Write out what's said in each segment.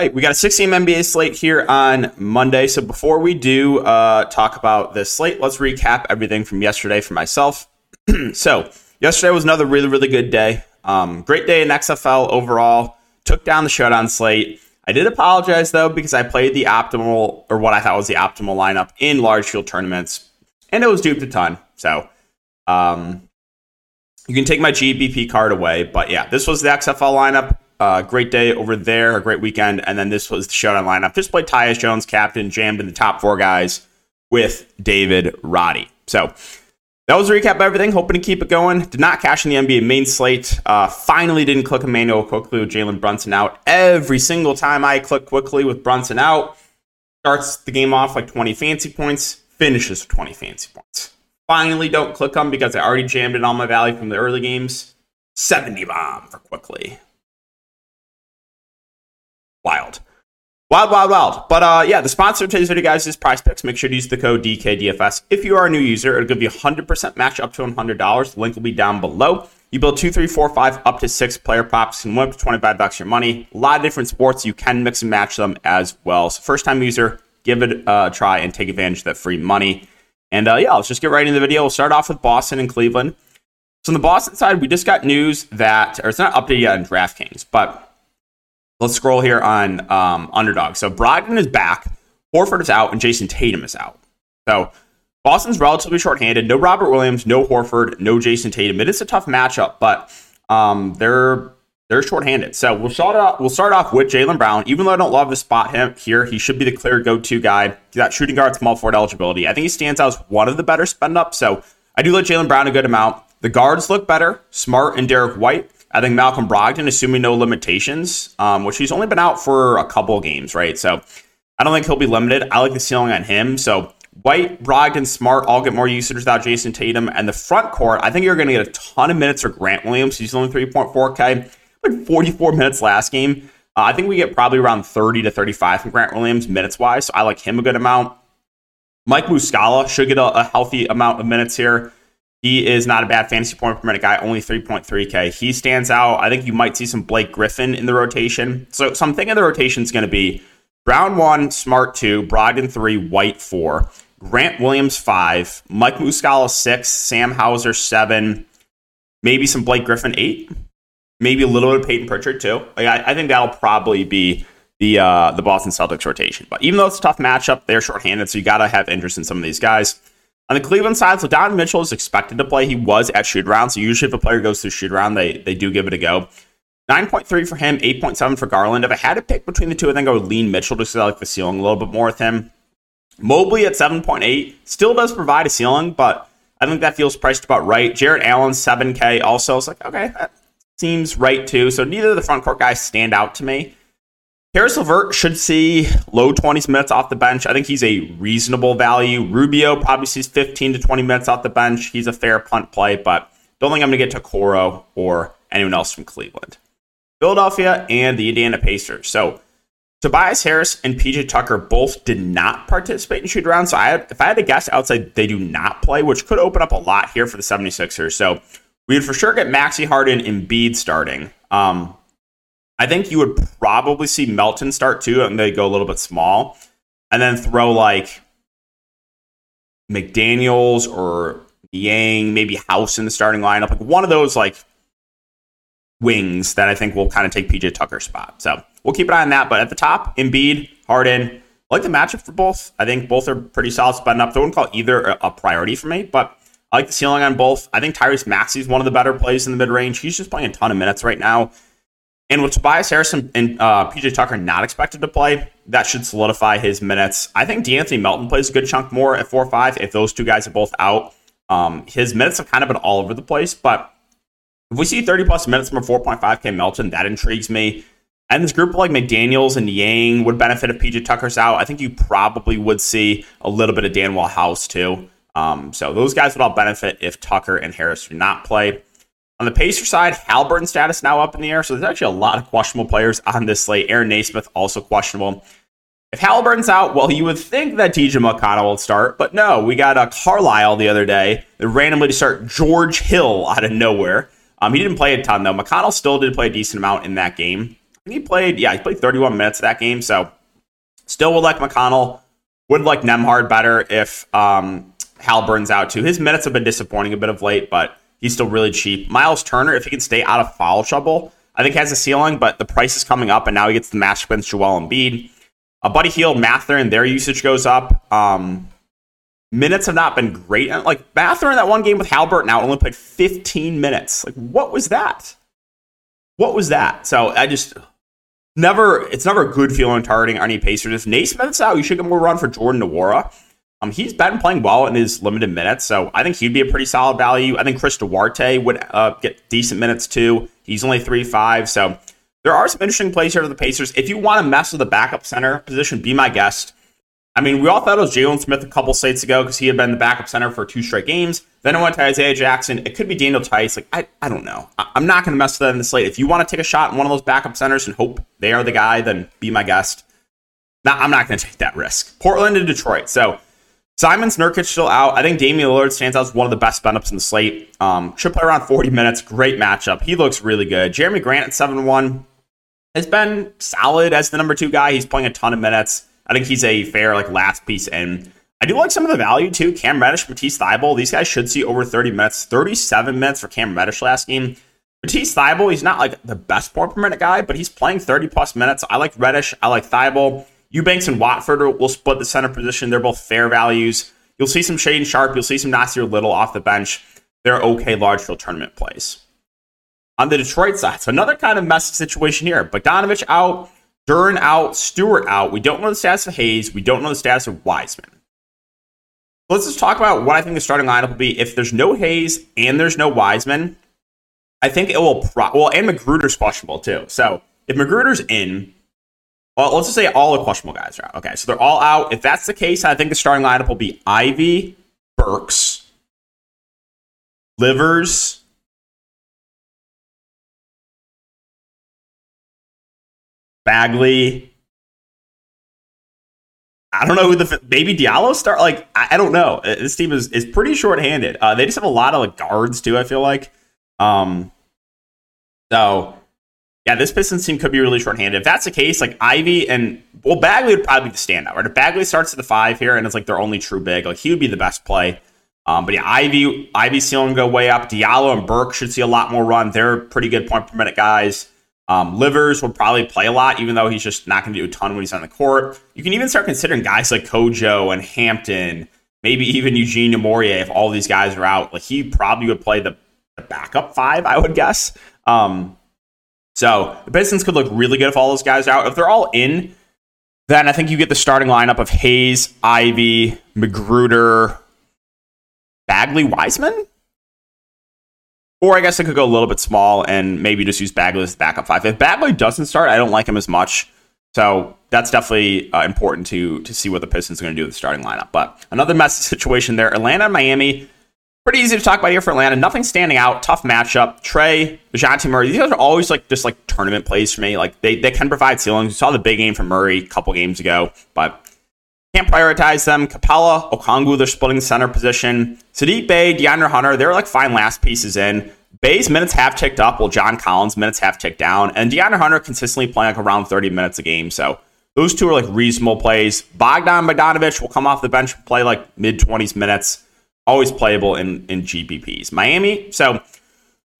Right, we got a 16 NBA slate here on Monday. So before we do uh, talk about this slate, let's recap everything from yesterday for myself. so yesterday was another really, really good day. Um, great day in XFL overall. Took down the showdown slate. I did apologize though because I played the optimal or what I thought was the optimal lineup in large field tournaments, and it was duped a ton. So um, you can take my GPP card away, but yeah, this was the XFL lineup. Uh, great day over there, a great weekend, and then this was the showdown lineup. Just played Tyus Jones, captain, jammed in the top four guys with David Roddy. So that was a recap of everything. Hoping to keep it going. Did not cash in the NBA main slate. Uh, finally didn't click Immanuel Quickley with Jalen Brunson out. Every single time I click Quickley with Brunson out, starts the game off like 20 fancy points, finishes with 20 fancy points. Finally don't click them because I already jammed it on my value from the early games. 70 bomb for Quickley wild. Wild, wild, wild. But uh, yeah, the sponsor of today's video, guys, is Prize Picks. Make sure to use the code DKDFS. If you are a new user, it'll give you 100% match up to $100. The link will be down below. You build two, three, four, five, up to six player props and win up to 25 bucks your money. A lot of different sports. You can mix and match them as well. So, first time user, give it a try and take advantage of that free money. And uh, yeah, let's just get right into the video. We'll start off with Boston and Cleveland. So, on the Boston side, we just got news that, or it's not updated yet on DraftKings, but Let's scroll here on um, underdog. So Brogdon is back, Horford is out, and Jayson Tatum is out. So Boston's relatively shorthanded. No Robert Williams, no Horford, no Jayson Tatum. It is a tough matchup, but um, they're they're shorthanded. So we'll start off, we'll start off with Jaylen Brown. Even though I don't love the spot him here, he should be the clear go-to guy. He's got shooting guard, small forward eligibility. I think he stands out as one of the better spend ups. So I do like Jaylen Brown a good amount. The guards look better. Smart and Derrick White. I think Malcolm Brogdon, assuming no limitations, um, which he's only been out for a couple games, right? So I don't think he'll be limited. I like the ceiling on him. So White, Brogdon, Smart all get more usage without Jayson Tatum. And the front court, I think you're going to get a ton of minutes for Grant Williams. He's only 3.4K, like 44 minutes last game. Uh, I think we get probably around 30 to 35 from Grant Williams minutes wise. So I like him a good amount. Mike Muscala should get a, a healthy amount of minutes here. He is not a bad fantasy point per minute guy, only 3.3K. He stands out. I think you might see some Blake Griffin in the rotation. So, so I'm thinking the rotation is going to be Brown 1, Smart 2, Brogdon 3, White 4, Grant Williams 5, Mike Muscala 6, Sam Hauser 7, maybe some Blake Griffin 8, maybe a little bit of Peyton Pritchard too. Like, I, I think that'll probably be the uh, the Boston Celtics rotation. But even though it's a tough matchup, they're shorthanded, so you got to have interest in some of these guys. On the Cleveland side, so Don Mitchell is expected to play. He was at shoot around. So usually if a player goes through shoot around, they, they do give it a go. 9.3 for him, 8.7 for Garland. If I had to pick between the two, I think I would lean Mitchell just because I like the ceiling a little bit more with him. Mobley at 7.8 still does provide a ceiling, but I think that feels priced about right. Jarrett Allen, 7K also. It's like, okay, that seems right too. So neither of the front court guys stand out to me. Caris LeVert should see low 20s minutes off the bench. I think he's a reasonable value. Rubio probably sees 15 to 20 minutes off the bench. He's a fair punt play, but don't think I'm going to get to Coro or anyone else from Cleveland. Philadelphia and the Indiana Pacers. So Tobias Harris and PJ Tucker both did not participate in shoot around. So I, if I had to guess outside, they do not play, which could open up a lot here for the 76ers. So we would for sure get Maxey Harden and Bede starting. Um, I think you would probably see Melton start too, and they go a little bit small, and then throw like McDaniels or Yang, maybe House in the starting lineup, like one of those like wings that I think will kind of take PJ Tucker's spot. So we'll keep an eye on that. But at the top, Embiid, Harden, I like the matchup for both. I think both are pretty solid spending up. I wouldn't call either a priority for me, but I like the ceiling on both. I think Tyrese Maxey is one of the better plays in the mid range. He's just playing a ton of minutes right now. And with Tobias Harrison and uh, PJ Tucker not expected to play, that should solidify his minutes. I think De'Anthony Melton plays a good chunk more at 4 5 if those two guys are both out. Um, his minutes have kind of been all over the place, but if we see 30 plus minutes from a 4.5K Melton, that intrigues me. And this group like McDaniels and Yang would benefit if PJ Tucker's out. I think you probably would see a little bit of Danuel House too. Um, so those guys would all benefit if Tucker and Harris do not play. On the Pacer side, Haliburton status now up in the air, so there's actually a lot of questionable players on this slate. Aaron Nesmith also questionable. If Haliburton's out, well, you would think that TJ McConnell will start, but no, we got a uh, Carlisle the other day that randomly to start George Hill out of nowhere. Um, he didn't play a ton though. McConnell still did play a decent amount in that game. he played, yeah, he played 31 minutes of that game. So still would like McConnell. Would like Nembhard better if um, Haliburton's out too. His minutes have been disappointing a bit of late, but he's still really cheap. Miles Turner, if he can stay out of foul trouble, I think has a ceiling, but the price is coming up, and now he gets the match against Joel Embiid. A Buddy Hield, Mathurin, their usage goes up. Um, minutes have not been great. Like Mathurin, that one game with Halbert now only played 15 minutes. Like, what was that? What was that? So I just never. It's never a good feeling targeting any Pacers. If Nesmith's out, you should get more run for Jordan Nwora. Um, he's been playing well in his limited minutes, so I think he'd be a pretty solid value. I think Chris Duarte would uh, get decent minutes too. He's only three five, so there are some interesting plays here for the Pacers. If you want to mess with the backup center position, be my guest. I mean, we all thought it was Jalen Smith a couple slates ago because he had been the backup center for two straight games. Then it went to Isaiah Jackson. It could be Daniel Theis. Like, I, I don't know. I, am not going to mess with that in the slate. If you want to take a shot in one of those backup centers and hope they are the guy, then be my guest. Now, I'm not going to take that risk. Portland and Detroit. So Simons Nurkic still out. I think Damian Lillard stands out as one of the best backups in the slate. Um, should play around 40 minutes. Great matchup. He looks really good. Jerami Grant at 7 1 has been solid as the number two guy. He's playing a ton of minutes. I think he's a fair like last piece in. I do like some of the value too. Cam Reddish, Matisse Thybulle. These guys should see over 30 minutes. 37 minutes for Cam Reddish last game. Matisse Thybulle, he's not like the best point per minute guy, but he's playing 30 plus minutes. I like Reddish. I like Thybulle. Eubanks and Watford will split the center position. They're both fair values. You'll see some Shaedon Sharpe. You'll see some Nassir Little off the bench. They're okay large field tournament plays. On the Detroit side, so another kind of messy situation here. Bogdanovich out, Duren out, Stewart out. We don't know the status of Hayes. We don't know the status of Wiseman. Let's just talk about what I think the starting lineup will be. If there's no Hayes and there's no Wiseman, I think it will. Pro- well, and McGruder's questionable too. So if McGruder's in, well, let's just say all the questionable guys are out. Okay, so they're all out. If that's the case, I think the starting lineup will be Ivy, Burks, Livers, Bagley. I don't know who the maybe Diallo start. Like I, I don't know. Uh, this team is is pretty short-handed. Uh, they just have a lot of like guards too. I feel like. Um. So yeah, this Pistons team could be really short-handed. If that's the case, like Ivy and well, Bagley would probably be the standout. Right? If Bagley starts at the five here and it's like their only true big, like he would be the best play. Um, but yeah, Ivy, Ivy ceiling go way up. Diallo and Burke should see a lot more run. They're pretty good point per minute guys. Um, Livers will probably play a lot, even though he's just not going to do a ton when he's on the court. You can even start considering guys like Kojo and Hampton, maybe even Eugene Omoruyi if all these guys are out. Like he probably would play the, the backup five, I would guess. Um, so the Pistons could look really good if all those guys are out. If they're all in, then I think you get the starting lineup of Hayes, Ivy, McGruder, Bagley, Wiseman. Or I guess I could go a little bit small and maybe just use Bagley as the backup five. If Bagley doesn't start, I don't like him as much. So that's definitely uh, important to to see what the Pistons are going to do with the starting lineup. But another messy situation there. Atlanta and Miami. Pretty easy to talk about here for Atlanta. Nothing standing out. Tough matchup. Trae, Dejounte Murray. These guys are always like just like tournament plays for me. Like they, they can provide ceilings. We saw the big game from Murray a couple games ago, but can't prioritize them. Capela, Okongwu, they're splitting the center position. Sadiq Bey, DeAndre Hunter, they're like fine last pieces in. Bey's minutes have ticked up, while John Collins' minutes have ticked down. And DeAndre Hunter consistently playing like around 30 minutes a game. So those two are like reasonable plays. Bogdan Bogdanovic will come off the bench, play like mid 20s minutes. Always playable in, in GPPs. Miami, so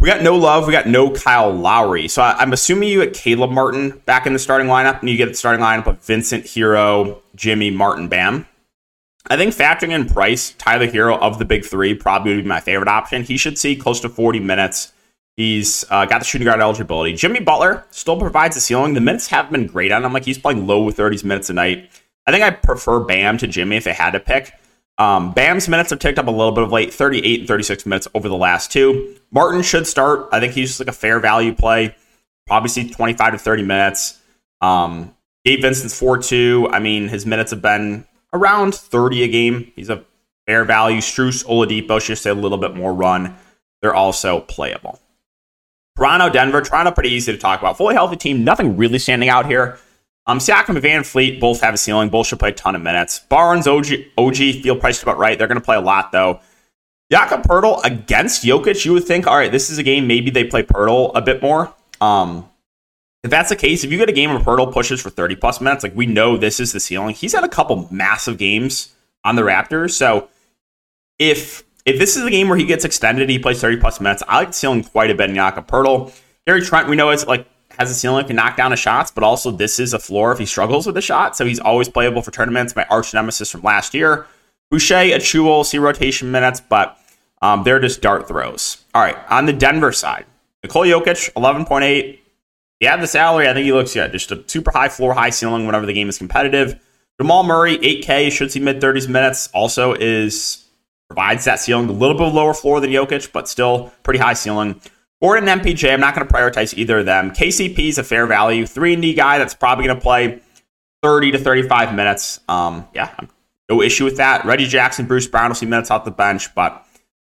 we got no love. We got no Kyle Lowry. So I, am assuming you get Caleb Martin back in the starting lineup, and you get the starting lineup of Vincent, Herro, Jimmy, Martin, Bam. I think factoring in price, Tyler Herro of the big three probably would be my favorite option. He should see close to 40 minutes. He's uh, got the shooting guard eligibility. Jimmy Butler still provides a ceiling. The minutes have been great on him. Like he's playing low 30s minutes a night. I think I prefer Bam to Jimmy if I had to pick. Um, Bam's minutes have ticked up a little bit of late, 38 and 36 minutes over the last two. Martin should start. I think he's just like a fair value play. Probably see 25 to 30 minutes. Um, Gabe Vincent's 4 2. I mean, his minutes have been around 30 a game. He's a fair value. Strus, Oladipo should say a little bit more run. They're also playable. Toronto, Denver. Toronto, pretty easy to talk about. Fully healthy team. Nothing really standing out here. Um, Siakam and VanVleet both have a ceiling. Both should play a ton of minutes. Barnes, OG, OG feel priced about right. They're going to play a lot, though. Jakob Poeltl against Jokic, you would think, all right, this is a game maybe they play Poeltl a bit more. Um, if that's the case, if you get a game of Poeltl pushes for 30 plus minutes, like we know this is the ceiling. He's had a couple massive games on the Raptors. So if if this is a game where he gets extended, he plays 30 plus minutes, I like the ceiling quite a bit in Jakob Poeltl. Gary Trent, we know is like has a ceiling, can knock down the shots, but also this is a floor if he struggles with the shot. So he's always playable for tournaments. My arch nemesis from last year. Boucher, Achiuwa, see rotation minutes, but um, they're just dart throws. All right, on the Denver side, Nikola Jokic, 11.8. Yeah, the salary, I think he looks good. Just a super high floor, high ceiling whenever the game is competitive. Jamal Murray, 8K, should see mid 30s minutes. Also is provides that ceiling, a little bit lower floor than Jokic, but still pretty high ceiling. Gordon MPJ, I'm not going to prioritize either of them. KCP is a fair value, 3 and D guy that's probably going to play 30 to 35 minutes. Um, yeah, no issue with that. Reggie Jackson, Bruce Brown will see minutes off the bench, but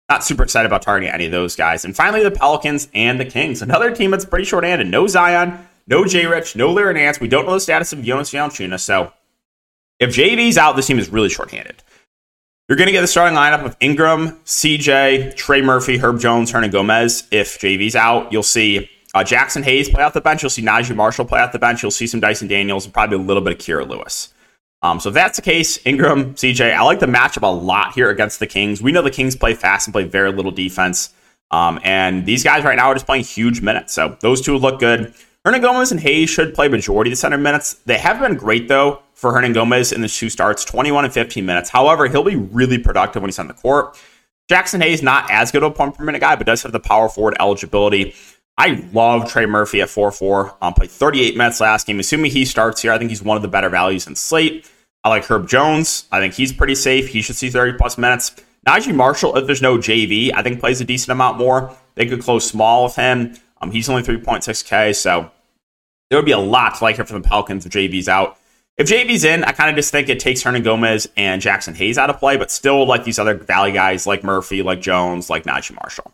not super excited about targeting any of those guys. And finally, the Pelicans and the Kings. Another team that's pretty short-handed. No Zion, no J. Rich, no Larry Nance. We don't know the status of Jonas Valanciunas. So if JV's out, this team is really short-handed. You're going to get the starting lineup of Ingram, CJ, Trey Murphy, Herb Jones, Hernangomez. If JV's out, you'll see uh, Jaxson Hayes play off the bench. You'll see Naji Marshall play off the bench. You'll see some Dyson Daniels and probably a little bit of Kira Lewis. Um, so if that's the case, Ingram, CJ, I like the matchup a lot here against the Kings. We know the Kings play fast and play very little defense. Um, and these guys right now are just playing huge minutes. So those two look good. Hernangomez and Hayes should play majority of the center minutes. They have been great, though, for Hernangomez in the two starts, 21 and 15 minutes. However, he'll be really productive when he's on the court. Jaxson Hayes, not as good of a point per minute guy, but does have the power forward eligibility. I love Trey Murphy at 4 4. Um, played 38 minutes last game. Assuming he starts here, I think he's one of the better values in slate. I like Herb Jones. I think he's pretty safe. He should see 30 plus minutes. Naji Marshall, if there's no JV, I think plays a decent amount more. They could close small with him. Um, he's only 3.6K, so there would be a lot to like here from the Pelicans if JV's out. If JV's in, I kind of just think it takes Hernangomez and Jaxson Hayes out of play, but still like these other Valley guys like Murphy, like Jones, like Naji Marshall.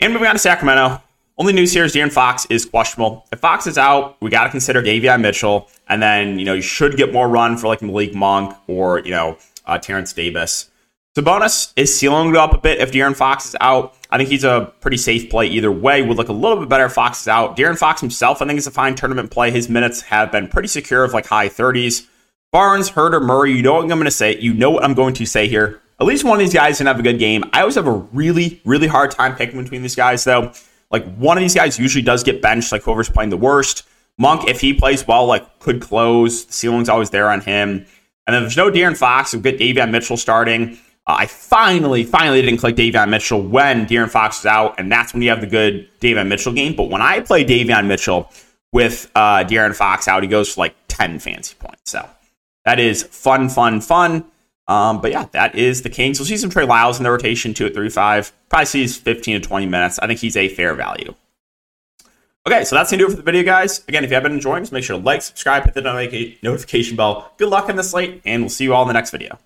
And moving on to Sacramento. Only news here is De'Aaron Fox is questionable. If Fox is out, we got to consider Davion Mitchell, and then you know you should get more run for like Malik Monk or you know uh, Terrence Davis. Sabonis is sealing it up a bit if De'Aaron Fox is out. I think he's a pretty safe play either way. Would look a little bit better if Fox is out. De'Aaron Fox himself, I think, is a fine tournament play. His minutes have been pretty secure of like high 30s. Barnes, Huerter, Murray, you know what I'm going to say. You know what I'm going to say here. At least one of these guys can have a good game. I always have a really, really hard time picking between these guys, though. Like one of these guys usually does get benched, like whoever's playing the worst. Monk, if he plays well, like could close. The ceiling's always there on him. And then there's no De'Aaron Fox. We get Davion Mitchell starting. Uh, I finally, finally didn't click Davion Mitchell when De'Aaron Fox is out, and that's when you have the good Davion Mitchell game. But when I play Davion Mitchell with uh, De'Aaron Fox out, he goes for like 10 fancy points. So that is fun, fun, fun. Um, but yeah, that is the Kings. We'll see some Trey Lyles in the rotation, 2 at 3 5. Probably sees 15 to 20 minutes. I think he's a fair value. Okay, so that's going to do it for the video, guys. Again, if you have been enjoying, just make sure to like, subscribe, hit the notification bell. Good luck in the slate, and we'll see you all in the next video.